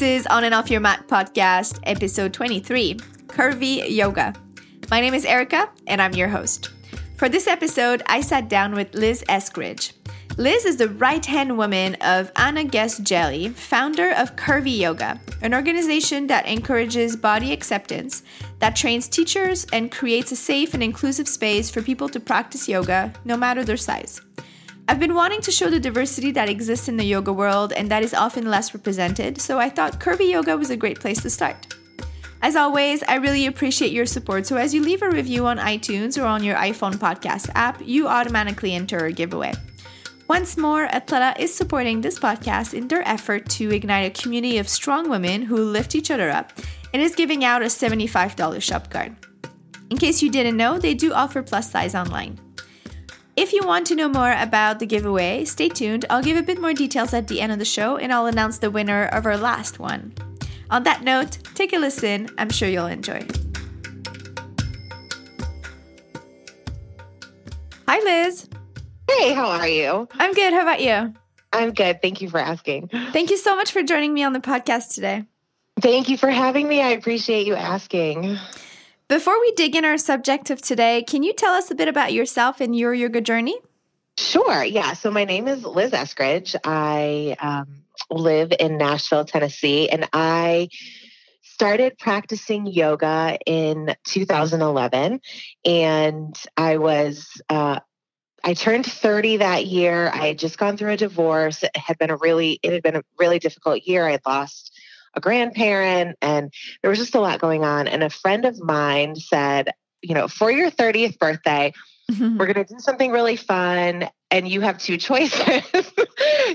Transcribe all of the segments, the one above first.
This is On and Off Your Mat podcast, episode 23 Curvy Yoga. My name is Erica, and I'm your host. For this episode, I sat down with Liz Eskridge. Liz is the right hand woman of Anna Guest Jelley, founder of Curvy Yoga, an organization that encourages body acceptance, that trains teachers, and creates a safe and inclusive space for people to practice yoga, no matter their size. I've been wanting to show the diversity that exists in the yoga world and that is often less represented, so I thought Curvy Yoga was a great place to start. As always, I really appreciate your support, so as you leave a review on iTunes or on your iPhone podcast app, you automatically enter a giveaway. Once more, Athleta is supporting this podcast in their effort to ignite a community of strong women who lift each other up and is giving out a $75 shop card. In case you didn't know, they do offer plus size online. If you want to know more about the giveaway, stay tuned. I'll give a bit more details at the end of the show and I'll announce the winner of our last one. On that note, take a listen. I'm sure you'll enjoy. Hi, Liz. Hey, how are you? I'm good. How about you? I'm good. Thank you for asking. Thank you so much for joining me on the podcast today. Thank you for having me. I appreciate you asking. Before we dig in our subject of today, can you tell us a bit about yourself and your yoga journey? Sure. Yeah. So my name is Liz Eskridge. I um, live in Nashville, Tennessee, and I started practicing yoga in 2011. And I was, uh, I turned 30 that year. I had just gone through a divorce. It had been a really, it had been a really difficult year. I had lost a grandparent and there was just a lot going on. And a friend of mine said, you know, for your 30th birthday, mm-hmm. we're going to do something really fun. And you have two choices.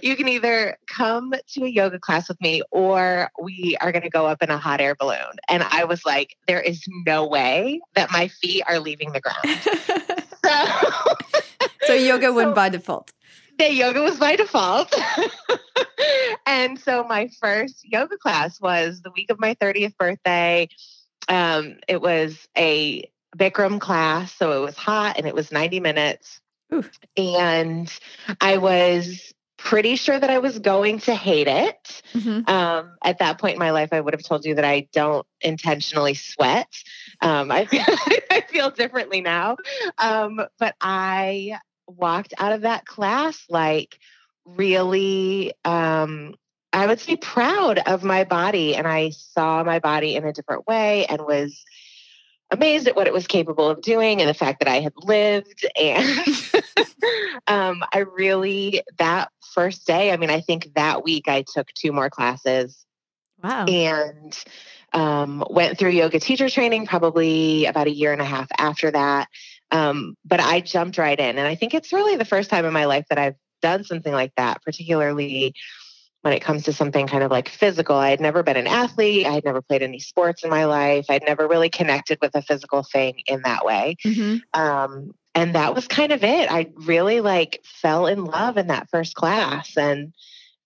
you can either come to a yoga class with me or we are going to go up in a hot air balloon. And I was like, there is no way that my feet are leaving the ground. so, so yoga went so, by default that yoga was by default. and so my first yoga class was the week of my 30th birthday. Um, it was a Bikram class, so it was hot and it was 90 minutes. Oof. And I was pretty sure that I was going to hate it. Mm-hmm. Um, at that point in my life, I would have told you that I don't intentionally sweat. Um, I, feel, I feel differently now. Um, but I walked out of that class like really um I would say proud of my body and I saw my body in a different way and was amazed at what it was capable of doing and the fact that I had lived and um I really that first day I mean I think that week I took two more classes wow. and um, went through yoga teacher training probably about a year and a half after that um, but I jumped right in. And I think it's really the first time in my life that I've done something like that, particularly when it comes to something kind of like physical. I had never been an athlete. I had never played any sports in my life. I'd never really connected with a physical thing in that way. Mm-hmm. Um, and that was kind of it. I really like fell in love in that first class. And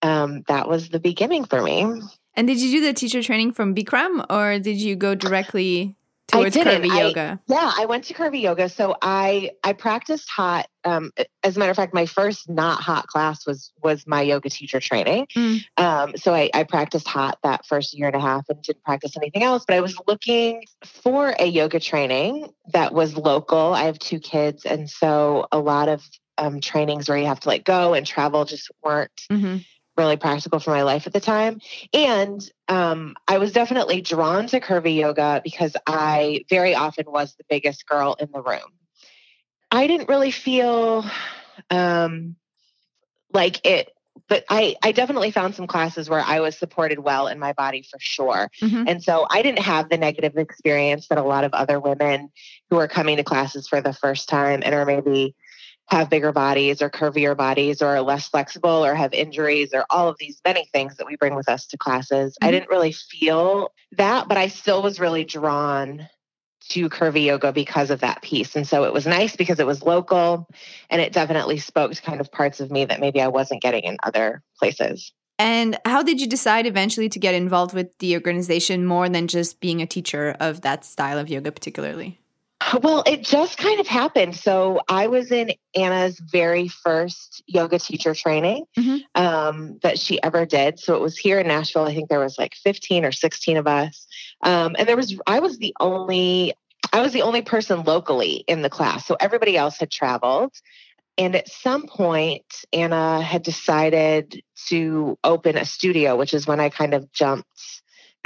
um, that was the beginning for me. And did you do the teacher training from Bikram or did you go directly towards curvy I, yoga? Yeah, I went to curvy yoga. So I I practiced hot. Um, as a matter of fact, my first not hot class was was my yoga teacher training. Mm. Um, so I, I practiced hot that first year and a half and didn't practice anything else. But I was looking for a yoga training that was local. I have two kids, and so a lot of um, trainings where you have to like go and travel just weren't. Mm-hmm really practical for my life at the time. And um, I was definitely drawn to curvy yoga because I very often was the biggest girl in the room. I didn't really feel um, like it, but I, I definitely found some classes where I was supported well in my body for sure. Mm-hmm. And so I didn't have the negative experience that a lot of other women who are coming to classes for the first time and are maybe have bigger bodies or curvier bodies or are less flexible or have injuries or all of these many things that we bring with us to classes. Mm-hmm. I didn't really feel that, but I still was really drawn to curvy yoga because of that piece. And so it was nice because it was local and it definitely spoke to kind of parts of me that maybe I wasn't getting in other places. And how did you decide eventually to get involved with the organization more than just being a teacher of that style of yoga, particularly? Well, it just kind of happened. So I was in Anna's very first yoga teacher training mm-hmm. um, that she ever did. So it was here in Nashville. I think there was like 15 or 16 of us. Um, and there was, I was the only, I was the only person locally in the class. So everybody else had traveled. And at some point, Anna had decided to open a studio, which is when I kind of jumped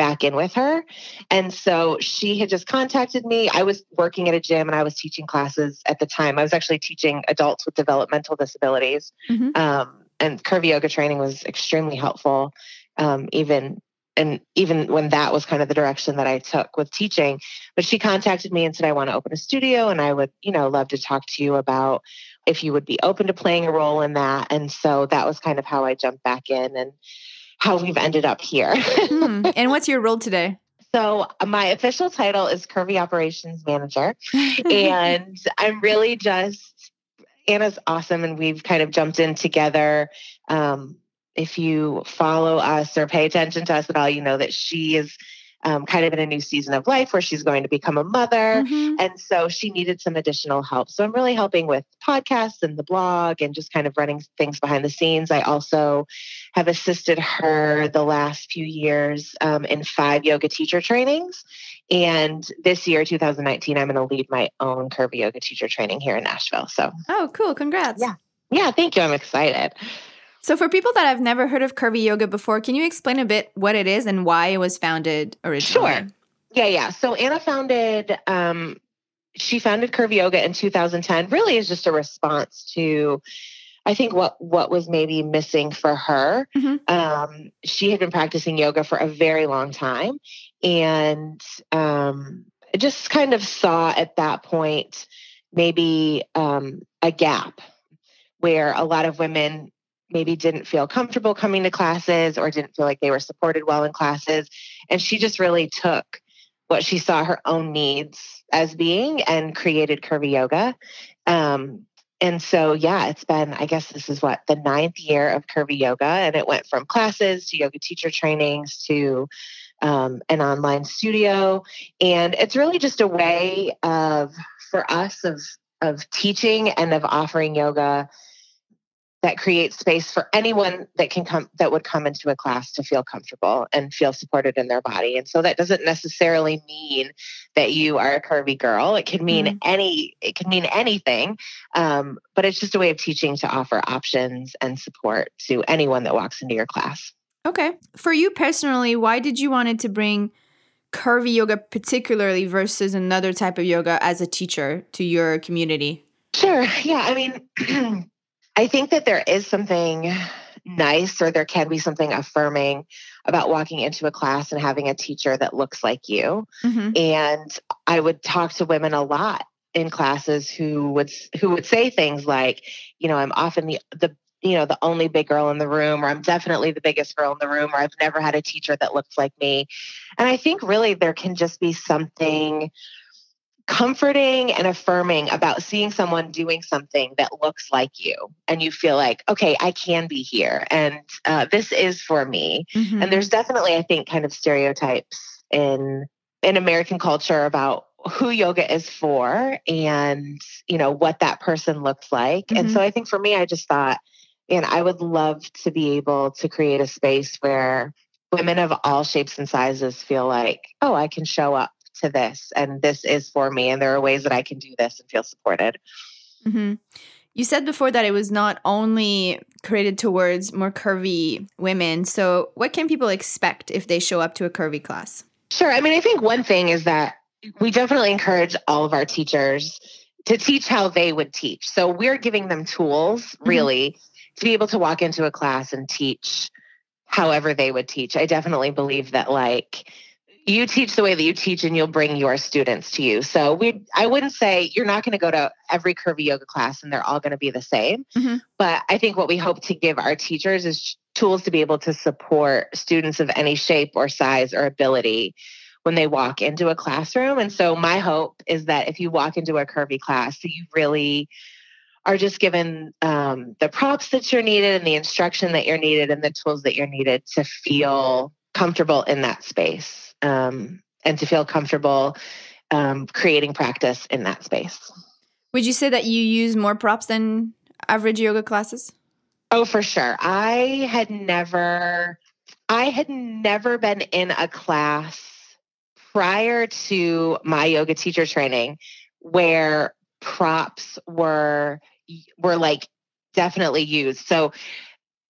back in with her. And so she had just contacted me. I was working at a gym and I was teaching classes at the time. I was actually teaching adults with developmental disabilities. Mm-hmm. Um, and curvy yoga training was extremely helpful, um, even and even when that was kind of the direction that I took with teaching. But she contacted me and said, I want to open a studio and I would, you know, love to talk to you about if you would be open to playing a role in that. And so that was kind of how I jumped back in and how we've ended up here. hmm. And what's your role today? So, my official title is Curvy Operations Manager. and I'm really just, Anna's awesome. And we've kind of jumped in together. Um, if you follow us or pay attention to us at all, you know that she is um, kind of in a new season of life where she's going to become a mother. Mm-hmm. And so she needed some additional help. So I'm really helping with podcasts and the blog and just kind of running things behind the scenes. I also have assisted her the last few years um, in five yoga teacher trainings. And this year, 2019, I'm going to lead my own curvy yoga teacher training here in Nashville. So, oh, cool. Congrats. Yeah. Yeah. Thank you. I'm excited. So, for people that have never heard of curvy yoga before, can you explain a bit what it is and why it was founded originally? Sure. Yeah, yeah. So, Anna founded, um, she founded curvy yoga in 2010, really is just a response to. I think what what was maybe missing for her. Mm-hmm. Um, she had been practicing yoga for a very long time, and um, just kind of saw at that point maybe um, a gap where a lot of women maybe didn't feel comfortable coming to classes or didn't feel like they were supported well in classes. And she just really took what she saw her own needs as being and created curvy yoga. Um, and so, yeah, it's been, I guess this is what, the ninth year of curvy yoga. And it went from classes to yoga teacher trainings to um, an online studio. And it's really just a way of, for us, of, of teaching and of offering yoga that creates space for anyone that can come that would come into a class to feel comfortable and feel supported in their body. And so that doesn't necessarily mean that you are a curvy girl. It can mean mm-hmm. any it can mean anything um, but it's just a way of teaching to offer options and support to anyone that walks into your class. Okay. For you personally why did you wanted to bring curvy yoga particularly versus another type of yoga as a teacher to your community? Sure. Yeah i mean I think that there is something nice or there can be something affirming about walking into a class and having a teacher that looks like you. Mm-hmm. And I would talk to women a lot in classes who would who would say things like, you know, I'm often the the you know the only big girl in the room or i'm definitely the biggest girl in the room or i've never had a teacher that looks like me and i think really there can just be something comforting and affirming about seeing someone doing something that looks like you and you feel like okay i can be here and uh, this is for me mm-hmm. and there's definitely i think kind of stereotypes in in american culture about who yoga is for and you know what that person looks like mm-hmm. and so i think for me i just thought and i would love to be able to create a space where women of all shapes and sizes feel like oh i can show up to this and this is for me and there are ways that I can do this and feel supported. Mm-hmm. You said before that it was not only created towards more curvy women. So, what can people expect if they show up to a curvy class? Sure. I mean, I think one thing is that we definitely encourage all of our teachers to teach how they would teach. So, we're giving them tools mm-hmm. really mm-hmm. to be able to walk into a class and teach however they would teach. I definitely believe that, like, you teach the way that you teach and you'll bring your students to you. So we I wouldn't say you're not going to go to every curvy yoga class and they're all going to be the same. Mm-hmm. But I think what we hope to give our teachers is tools to be able to support students of any shape or size or ability when they walk into a classroom. And so my hope is that if you walk into a curvy class, that you really are just given um, the props that you're needed and the instruction that you're needed and the tools that you're needed to feel comfortable in that space um, and to feel comfortable um, creating practice in that space. Would you say that you use more props than average yoga classes? Oh, for sure. I had never, I had never been in a class prior to my yoga teacher training where props were were like definitely used. So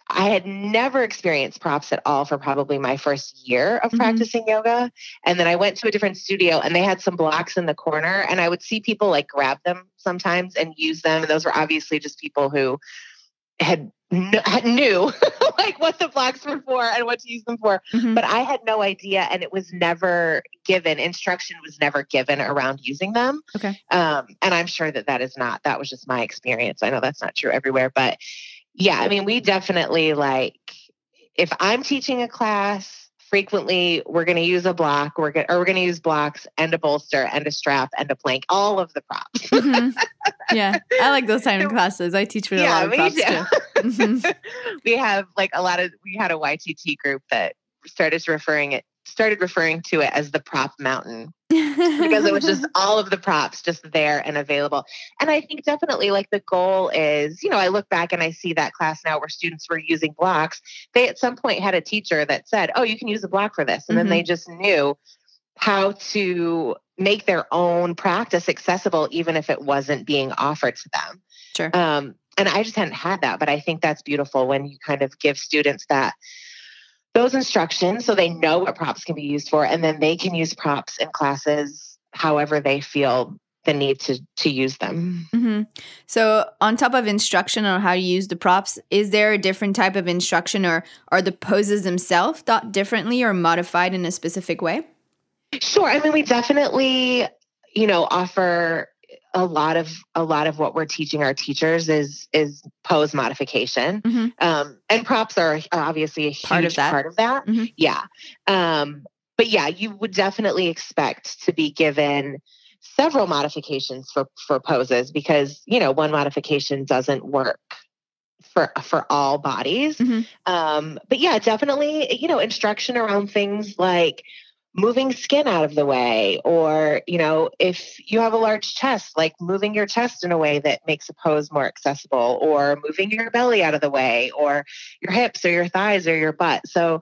I had never experienced props at all for probably my first year of mm-hmm. practicing yoga. And then I went to a different studio and they had some blocks in the corner and I would see people like grab them sometimes and use them. And those were obviously just people who had knew like what the blocks were for and what to use them for mm-hmm. but i had no idea and it was never given instruction was never given around using them okay um, and i'm sure that that is not that was just my experience i know that's not true everywhere but yeah i mean we definitely like if i'm teaching a class frequently we're going to use a block we're going or we're going to use blocks and a bolster and a strap and a plank all of the props mm-hmm. yeah i like those kind of classes i teach with yeah, a lot of props too, too. Mm-hmm. we have like a lot of we had a ytt group that started referring it started referring to it as the prop mountain because it was just all of the props just there and available. And I think definitely like the goal is, you know, I look back and I see that class now where students were using blocks. They at some point had a teacher that said, Oh, you can use a block for this. And mm-hmm. then they mm-hmm. just knew how to make their own practice accessible, even if it wasn't being offered to them. Sure. Um, and I just hadn't had that, but I think that's beautiful when you kind of give students that those instructions so they know what props can be used for and then they can use props in classes however they feel the need to to use them. Mm-hmm. So, on top of instruction on how to use the props, is there a different type of instruction, or are the poses themselves thought differently or modified in a specific way? Sure. I mean, we definitely, you know, offer a lot of a lot of what we're teaching our teachers is is pose modification mm-hmm. um, and props are obviously a huge part of that, part of that. Mm-hmm. yeah um, but yeah you would definitely expect to be given several modifications for for poses because you know one modification doesn't work for for all bodies mm-hmm. um, but yeah definitely you know instruction around things like moving skin out of the way or you know if you have a large chest like moving your chest in a way that makes a pose more accessible or moving your belly out of the way or your hips or your thighs or your butt so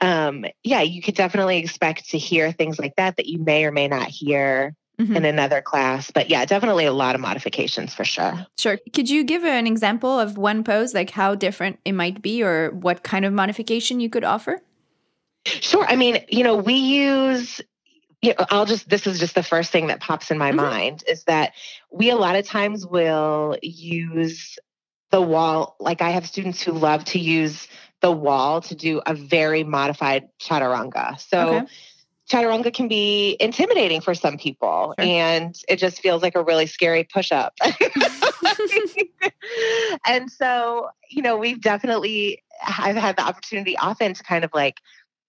um yeah you could definitely expect to hear things like that that you may or may not hear Mm-hmm. in another class. But yeah, definitely a lot of modifications for sure. Sure. Could you give an example of one pose, like how different it might be or what kind of modification you could offer? Sure. I mean, you know, we use you know, I'll just this is just the first thing that pops in my mm-hmm. mind is that we a lot of times will use the wall like I have students who love to use the wall to do a very modified chaturanga. So okay. chaturanga can be intimidating for some people sure. and it just feels like a really scary push up. and so, you know, we've definitely I've had the opportunity often to kind of like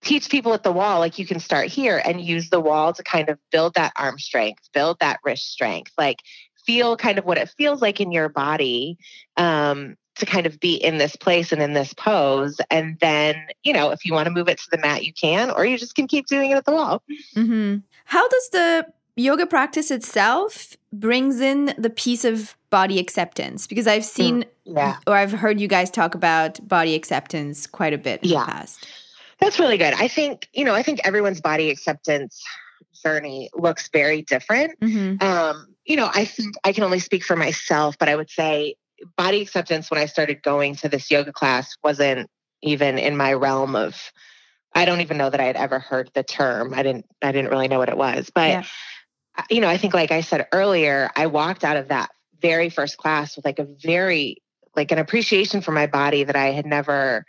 teach people at the wall like you can start here and use the wall to kind of build that arm strength build that wrist strength like feel kind of what it feels like in your body um, to kind of be in this place and in this pose and then you know if you want to move it to the mat you can or you just can keep doing it at the wall mm-hmm. how does the yoga practice itself brings in the piece of body acceptance because i've seen mm, yeah. or i've heard you guys talk about body acceptance quite a bit in yeah. the past that's really good. I think, you know, I think everyone's body acceptance journey looks very different. Mm-hmm. Um, you know, I think I can only speak for myself, but I would say body acceptance when I started going to this yoga class wasn't even in my realm of I don't even know that I had ever heard the term. I didn't I didn't really know what it was. But yeah. you know, I think like I said earlier, I walked out of that very first class with like a very like an appreciation for my body that I had never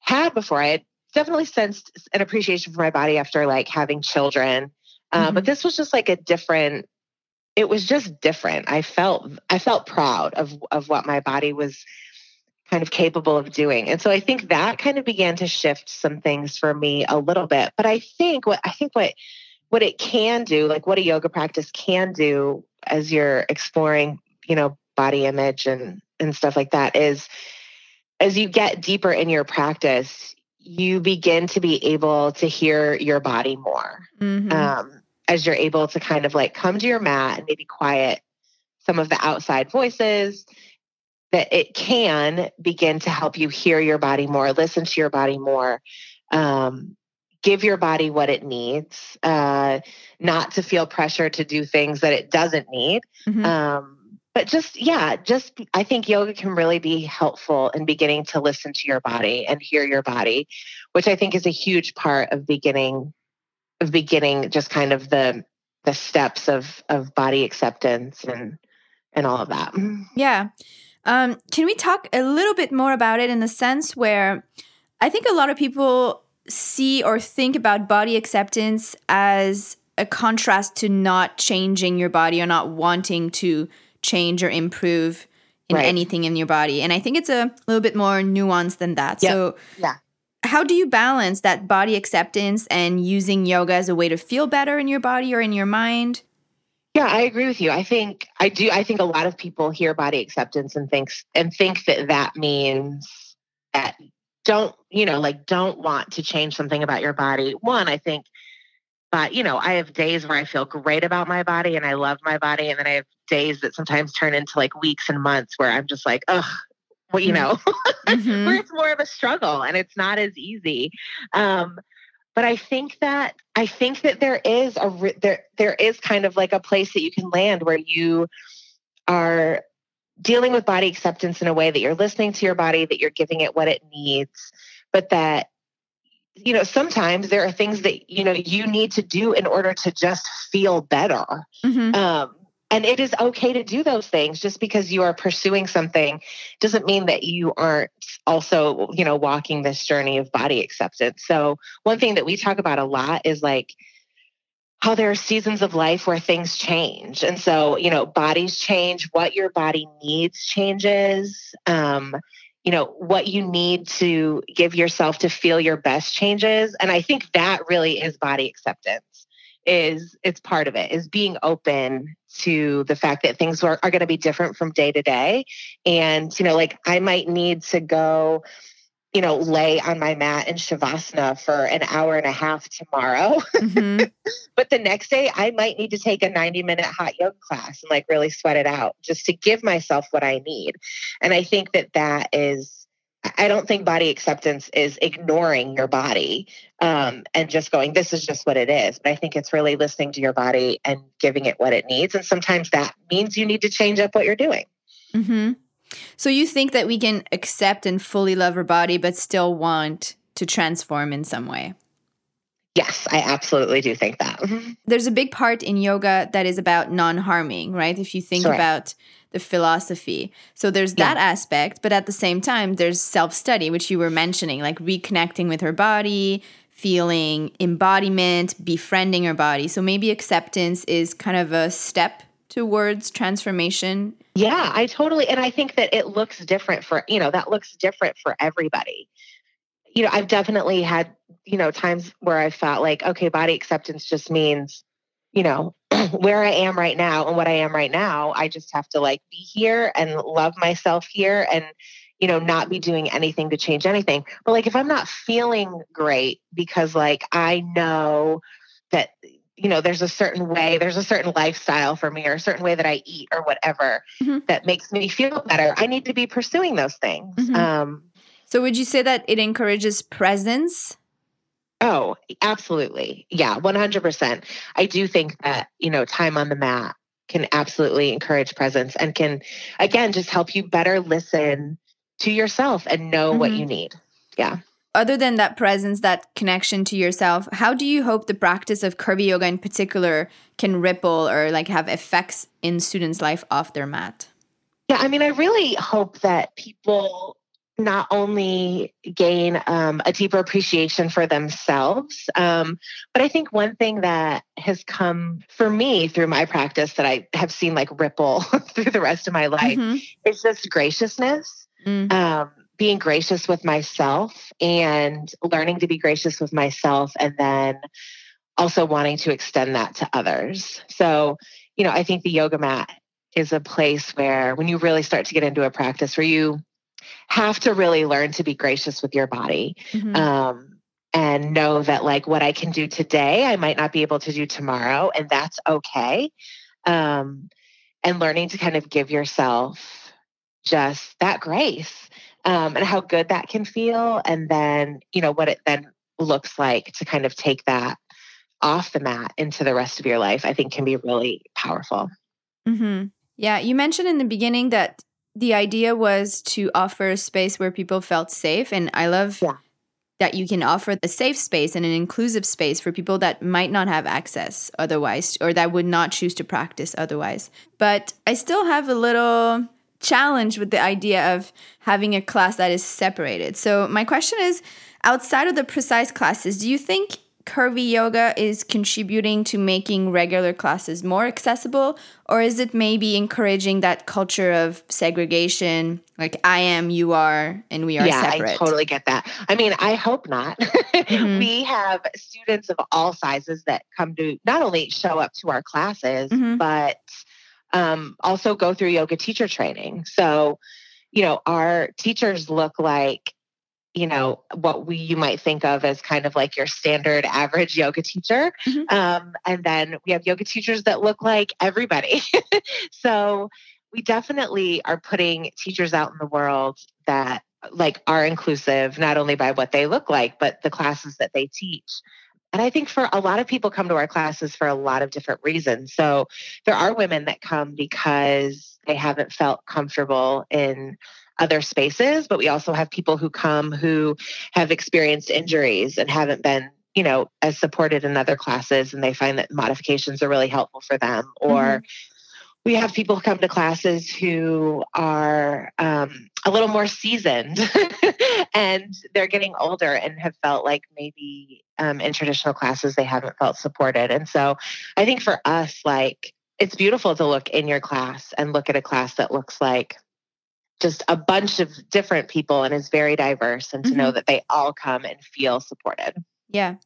had before. I had definitely sensed an appreciation for my body after like having children. Uh, mm-hmm. But this was just like a different. It was just different. I felt I felt proud of of what my body was kind of capable of doing, and so I think that kind of began to shift some things for me a little bit. But I think what I think what what it can do, like what a yoga practice can do as you're exploring, you know, body image and and stuff like that is as you get deeper in your practice, you begin to be able to hear your body more. Mm-hmm. Um, as you're able to kind of like come to your mat and maybe quiet some of the outside voices, that it can begin to help you hear your body more, listen to your body more, um, give your body what it needs, uh, not to feel pressure to do things that it doesn't need. Mm-hmm. Um, but just, yeah, just I think yoga can really be helpful in beginning to listen to your body and hear your body, which I think is a huge part of beginning of beginning just kind of the the steps of of body acceptance and and all of that. Yeah. Um, can we talk a little bit more about it in the sense where I think a lot of people see or think about body acceptance as a contrast to not changing your body or not wanting to change or improve in right. anything in your body. And I think it's a little bit more nuanced than that. Yep. So, yeah. How do you balance that body acceptance and using yoga as a way to feel better in your body or in your mind? Yeah, I agree with you. I think I do. I think a lot of people hear body acceptance and thinks and think that that means that don't you know like don't want to change something about your body. One, I think, but you know, I have days where I feel great about my body and I love my body, and then I have days that sometimes turn into like weeks and months where I'm just like, ugh, well, you mm-hmm. know, mm-hmm. where it's more of a struggle and it's not as easy. Um, but I think that I think that there is a there there is kind of like a place that you can land where you are dealing with body acceptance in a way that you're listening to your body, that you're giving it what it needs, but that you know sometimes there are things that you know you need to do in order to just feel better. Mm-hmm. Um, and it is okay to do those things. Just because you are pursuing something doesn't mean that you aren't also you know walking this journey of body acceptance. So one thing that we talk about a lot is like how there are seasons of life where things change. And so you know bodies change what your body needs changes um, you know what you need to give yourself to feel your best changes. And i think that really is body acceptance is it's part of it is being open to the fact that things are, are going to be different from day to day. And you know like i might need to go you know lay on my mat in shavasana for an hour and a half tomorrow. Mm-hmm. but the next day i might need to take a 90 minute hot yoga class and like really sweat it out just to give myself what i need. And i think that that is I don't think body acceptance is ignoring your body um, and just going, this is just what it is. But I think it's really listening to your body and giving it what it needs. And sometimes that means you need to change up what you're doing. Mm-hmm. So you think that we can accept and fully love our body, but still want to transform in some way? Yes, I absolutely do think that. Mm-hmm. There's a big part in yoga that is about non harming, right? If you think sure. about the philosophy. So there's yeah. that aspect, but at the same time, there's self study, which you were mentioning, like reconnecting with her body, feeling embodiment, befriending her body. So maybe acceptance is kind of a step towards transformation. Yeah, I totally, and I think that it looks different for, you know, that looks different for everybody. You know, I've definitely had, you know, times where I felt like, okay, body acceptance just means you know, where I am right now and what I am right now, I just have to like be here and love myself here and, you know, not be doing anything to change anything. But like, if I'm not feeling great because like I know that, you know, there's a certain way, there's a certain lifestyle for me or a certain way that I eat or whatever mm-hmm. that makes me feel better, I need to be pursuing those things. Mm-hmm. Um, so would you say that it encourages presence Oh, absolutely. Yeah, 100%. I do think that, you know, time on the mat can absolutely encourage presence and can, again, just help you better listen to yourself and know mm-hmm. what you need. Yeah. Other than that presence, that connection to yourself, how do you hope the practice of curvy yoga in particular can ripple or like have effects in students' life off their mat? Yeah, I mean, I really hope that people not only gain um, a deeper appreciation for themselves, um, but I think one thing that has come for me through my practice that I have seen like ripple through the rest of my life mm-hmm. is just graciousness. Mm-hmm. Um, being gracious with myself and learning to be gracious with myself, and then also wanting to extend that to others. So, you know, I think the yoga mat is a place where when you really start to get into a practice where you have to really learn to be gracious with your body. Mm-hmm. Um, and know that like what I can do today, I might not be able to do tomorrow, and that's okay. Um, and learning to kind of give yourself just that grace um, and how good that can feel, and then you know what it then looks like to kind of take that off the mat into the rest of your life. I think can be really powerful. Mm-hmm. Yeah, you mentioned in the beginning that the idea was to offer a space where people felt safe, and I love. Yeah that you can offer a safe space and an inclusive space for people that might not have access otherwise or that would not choose to practice otherwise. But I still have a little challenge with the idea of having a class that is separated. So, my question is outside of the precise classes, do you think curvy yoga is contributing to making regular classes more accessible? Or is it maybe encouraging that culture of segregation like i am you are and we are yeah, separate? i totally get that. I mean i hope not. Mm-hmm. we have students of all sizes that come to not only show up to our classes mm-hmm. but um, also go through yoga teacher training. So you know our teachers look like you know what we you might think of as kind of like your standard average yoga teacher mm-hmm. um, and then we have yoga teachers that look like everybody so we definitely are putting teachers out in the world that like are inclusive not only by what they look like but the classes that they teach and I think for a lot of people come to our classes for a lot of different reasons. So there are women that come because they haven't felt comfortable in other spaces, but we also have people who come who have experienced injuries and haven't been you know as supported in other classes and they find that modifications are really helpful for them or mm-hmm. we have people come to classes who are um, a little more seasoned and they're getting older and have felt like maybe um, in traditional classes they haven't felt supported and so i think for us like it's beautiful to look in your class and look at a class that looks like just a bunch of different people and is very diverse and to mm-hmm. know that they all come and feel supported. Yeah.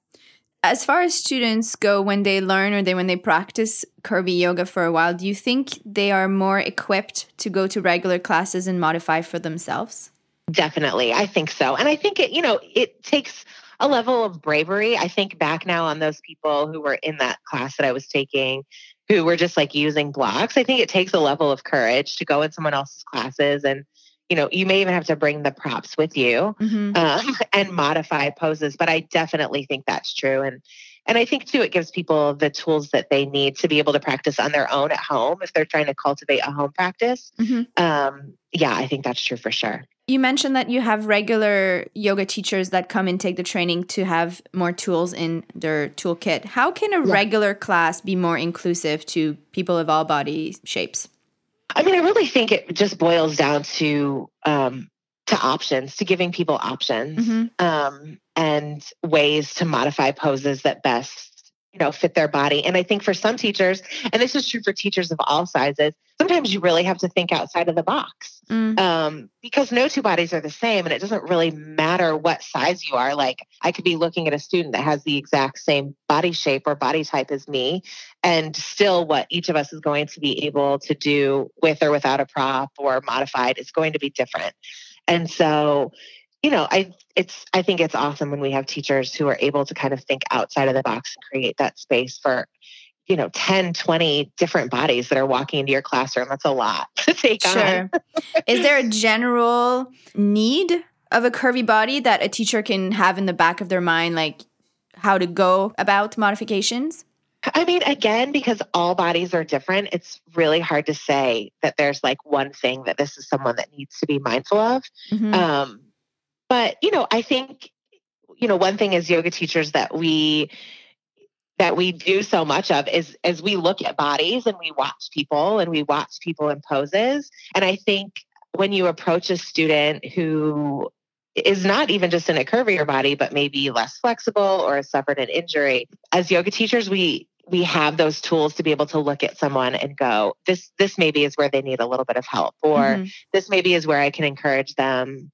As far as students go when they learn or they when they practice curvy yoga for a while, do you think they are more equipped to go to regular classes and modify for themselves? Definitely. I think so. And I think it, you know, it takes a level of bravery. I think back now on those people who were in that class that I was taking who were just like using blocks. I think it takes a level of courage to go in someone else's classes and you know you may even have to bring the props with you mm-hmm. um, and modify poses but i definitely think that's true and and i think too it gives people the tools that they need to be able to practice on their own at home if they're trying to cultivate a home practice mm-hmm. um, yeah i think that's true for sure you mentioned that you have regular yoga teachers that come and take the training to have more tools in their toolkit. How can a yeah. regular class be more inclusive to people of all body shapes? I mean, I really think it just boils down to um, to options, to giving people options mm-hmm. um, and ways to modify poses that best you know fit their body. And i think for some teachers and this is true for teachers of all sizes sometimes you really have to think outside of the box mm. um, because no two bodies are the same and it doesn't really matter what size you are. Like i could be looking at a student that has the exact same body shape or body type as me and still what each of us is going to be able to do with or without a prop or modified is going to be different. And so you know, I it's I think it's awesome when we have teachers who are able to kind of think outside of the box and create that space for you know 10 20 different bodies that are walking into your classroom that's a lot to take sure. on is there a general need of a curvy body that a teacher can have in the back of their mind like how to go about modifications I mean, again, because all bodies are different, it's really hard to say that there's like one thing that this is someone that needs to be mindful of. Mm-hmm. Um, but, you know, I think, you know, one thing as yoga teachers that we that we do so much of is as we look at bodies and we watch people and we watch people in poses. And I think when you approach a student who is not even just in a curvier body, but maybe less flexible or has suffered an injury, as yoga teachers, we we have those tools to be able to look at someone and go, this this maybe is where they need a little bit of help, or mm-hmm. this maybe is where I can encourage them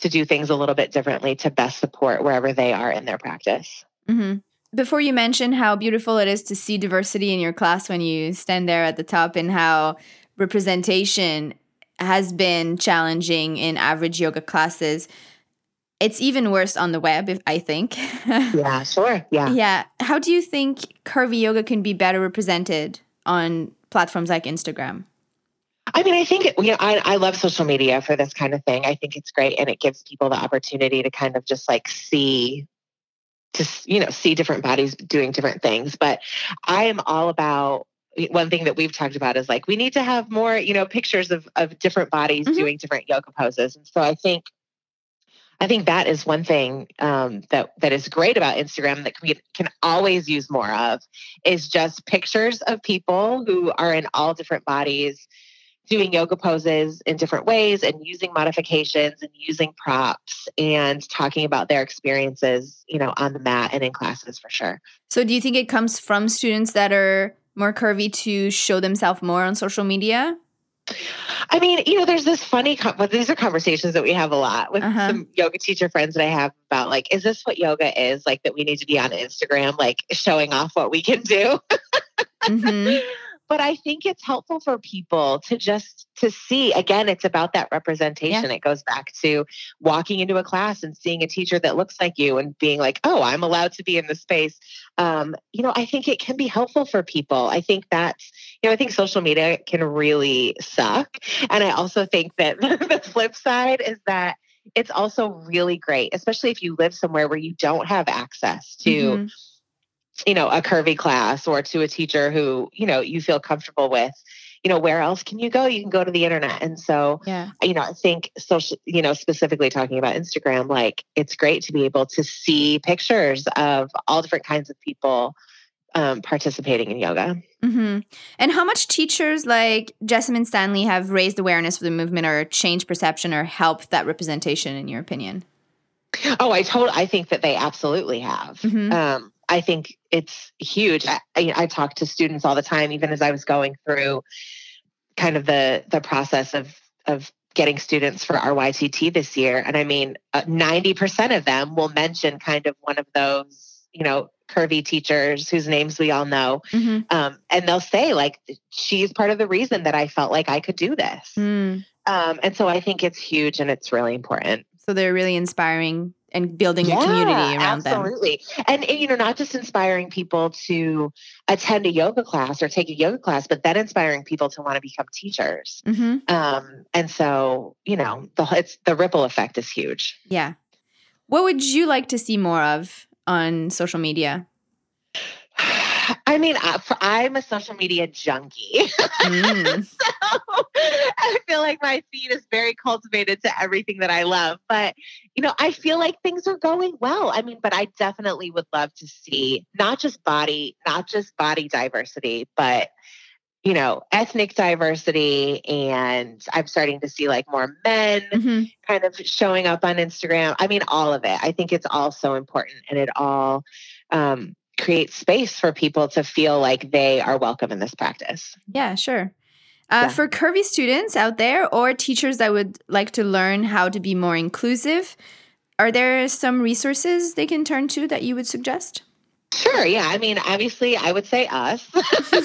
to do things a little bit differently to best support wherever they are in their practice. Mm-hmm. Before you mention how beautiful it is to see diversity in your class when you stand there at the top and how representation has been challenging in average yoga classes, it's even worse on the web, if I think. yeah, sure. Yeah. Yeah. How do you think curvy yoga can be better represented on platforms like Instagram? I mean, I think you know, I, I love social media for this kind of thing. I think it's great, and it gives people the opportunity to kind of just like see, to you know, see different bodies doing different things. But I am all about one thing that we've talked about is like we need to have more, you know, pictures of of different bodies mm-hmm. doing different yoga poses, and so I think I think that is one thing um, that that is great about Instagram that we can always use more of is just pictures of people who are in all different bodies doing yoga poses in different ways and using modifications and using props and talking about their experiences, you know, on the mat and in classes for sure. So do you think it comes from students that are more curvy to show themselves more on social media? I mean, you know, there's this funny, well, these are conversations that we have a lot with uh-huh. some yoga teacher friends that I have about like, is this what yoga is? Like that we need to be on Instagram, like showing off what we can do. mm-hmm. But I think it's helpful for people to just to see again, it's about that representation. Yeah. It goes back to walking into a class and seeing a teacher that looks like you and being like, oh, I'm allowed to be in the space. Um, you know, I think it can be helpful for people. I think that's, you know, I think social media can really suck. And I also think that the flip side is that it's also really great, especially if you live somewhere where you don't have access to. Mm-hmm you know a curvy class or to a teacher who you know you feel comfortable with you know where else can you go? You can go to the internet. And so yeah. you know i think social you know specifically talking about instagram like it's great to be able to see pictures of all different kinds of people um, participating in yoga. Mm-hmm. and how much teachers like Jessamyn Stanley have raised awareness for the movement or changed perception or helped that representation in your opinion? Oh i told i think that they absolutely have. Mm-hmm. um, I think it's huge. I, I, talk to students all the time, even as I was going through kind of the the process of of getting students for our YTT this year. And I mean, uh, ninety uh, percent of them will mention kind of one of those, you know, curvy teachers whose names we all know, mm-hmm. um, and they'll say like, "She's part of the reason that I felt like I could do this." Mm. Um, and so I think it's huge and it's really important. So they're really inspiring and building yeah, a community around absolutely. them. Absolutely. And, and, you know, not just inspiring people to attend a yoga class or take a yoga class, but then inspiring people to want to become teachers. Mm-hmm. Um, and so, you know, the it's the ripple effect is huge. Yeah. What would you like to see more of on social media? I mean, I'm a social media junkie. Mm. so I feel like my feed is very cultivated to everything that I love. But, you know, I feel like things are going well. I mean, but I definitely would love to see not just body, not just body diversity, but you know, ethnic diversity. And I'm starting to see like more men mm-hmm. kind of showing up on Instagram. I mean, all of it. I think it's all so important and it all um, create space for people to feel like they are welcome in this practice. Yeah, sure. Uh, yeah. For curvy students out there or teachers that would like to learn how to be more inclusive, are there some resources they can turn to that you would suggest? Sure. Yeah. I mean, obviously, I would say us. so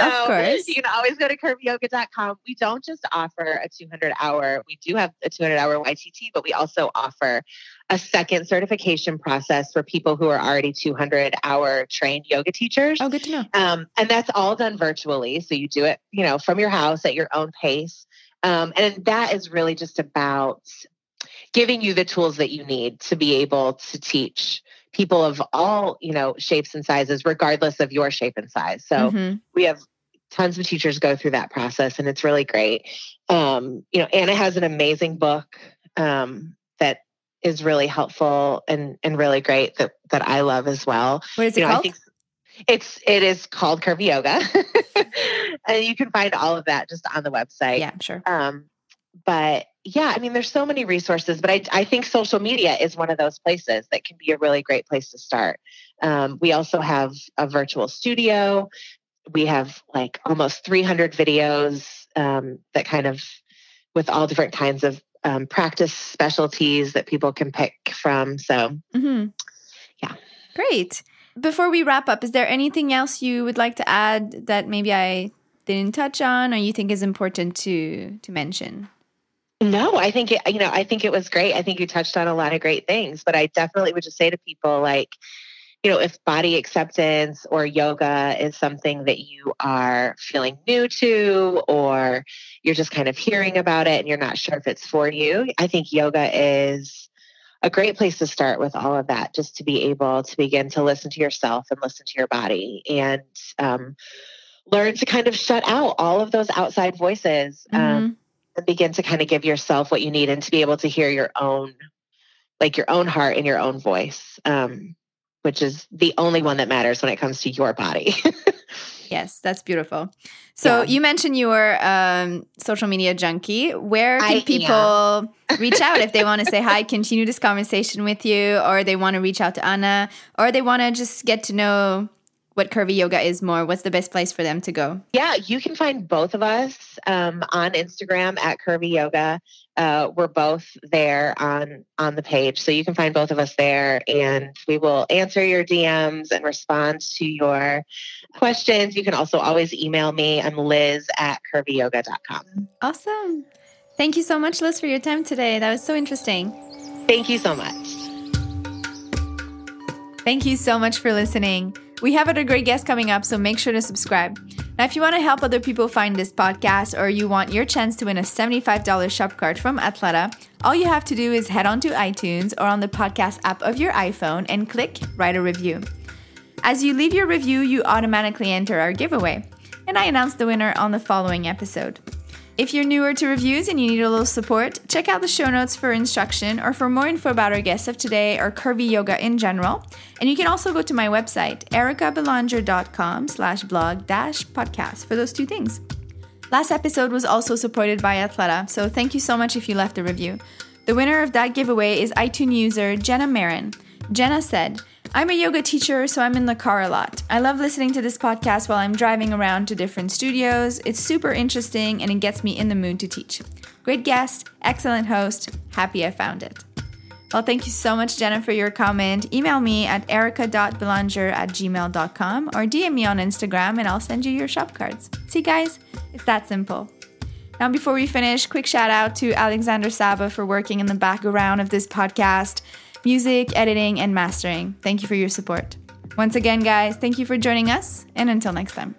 of course. You can always go to curvyyoga.com. We don't just offer a 200 hour, we do have a 200 hour YTT, but we also offer a second certification process for people who are already 200 hour trained yoga teachers. Oh, good to know. Um, and that's all done virtually. So you do it, you know, from your house at your own pace. Um, and that is really just about giving you the tools that you need to be able to teach people of all you know shapes and sizes regardless of your shape and size. So mm-hmm. we have tons of teachers go through that process and it's really great. Um, you know anna has an amazing book um, that is really helpful and and really great that that i love as well. What is it you know, called? I think it's it is called curvy yoga. And you can find all of that just on the website. Yeah sure. Um, but yeah, I mean, there's so many resources, but I, I think social media is one of those places that can be a really great place to start. Um, we also have a virtual studio. We have like almost 300 videos um, that kind of with all different kinds of um, practice specialties that people can pick from. So, mm-hmm. yeah. Great. Before we wrap up, is there anything else you would like to add that maybe I didn't touch on or you think is important to to mention? No, I think it, you know, I think it was great. I think you touched on a lot of great things, but I definitely would just say to people like, you know, if body acceptance or yoga is something that you are feeling new to, or you're just kind of hearing about it and you're not sure if it's for you, I think yoga is a great place to start with all of that, just to be able to begin to listen to yourself and listen to your body and um, learn to kind of shut out all of those outside voices um, mm-hmm. and begin to kind of give yourself what you need and to be able to hear your own, like your own heart and your own voice. Um, which is the only one that matters when it comes to your body. yes, that's beautiful. So yeah. you mentioned you were um, social media junkie. Where can I, people yeah. reach out if they want to say hi, continue this conversation with you, or they want to reach out to Anna, or they want to just get to know what curvy yoga is more what's the best place for them to go? Yeah you can find both of us um, on instagram at curvy yoga. Uh, we're both there on on the page so you can find both of us there and we will answer your dms and respond to your questions. You can also always email me. I'm liz at curvyyoga.com awesome. Thank you so much liz for your time today. That was so interesting. Thank you so much. Thank you so much for listening we have other great guests coming up, so make sure to subscribe. Now, if you want to help other people find this podcast or you want your chance to win a $75 shop card from Athleta, all you have to do is head on to iTunes or on the podcast app of your iPhone and click Write a Review. As you leave your review, you automatically enter our giveaway, and I announce the winner on the following episode. If you're newer to reviews and you need a little support, check out the show notes for instruction or for more info about our guests of today or curvy yoga in general. And you can also go to my website, ericabelanger.com slash blog dash podcast for those two things. Last episode was also supported by Athleta, so thank you so much if you left a review. The winner of that giveaway is iTunes user Jenna Marin. Jenna said, I'm a yoga teacher, so I'm in the car a lot. I love listening to this podcast while I'm driving around to different studios. It's super interesting and it gets me in the mood to teach. Great guest, excellent host. Happy I found it. Well, thank you so much, Jenna, for your comment. Email me at erica.belanger at gmail.com or DM me on Instagram and I'll send you your shop cards. See, guys, it's that simple. Now, before we finish, quick shout out to Alexander Saba for working in the background of this podcast music, editing, and mastering. Thank you for your support. Once again, guys, thank you for joining us, and until next time.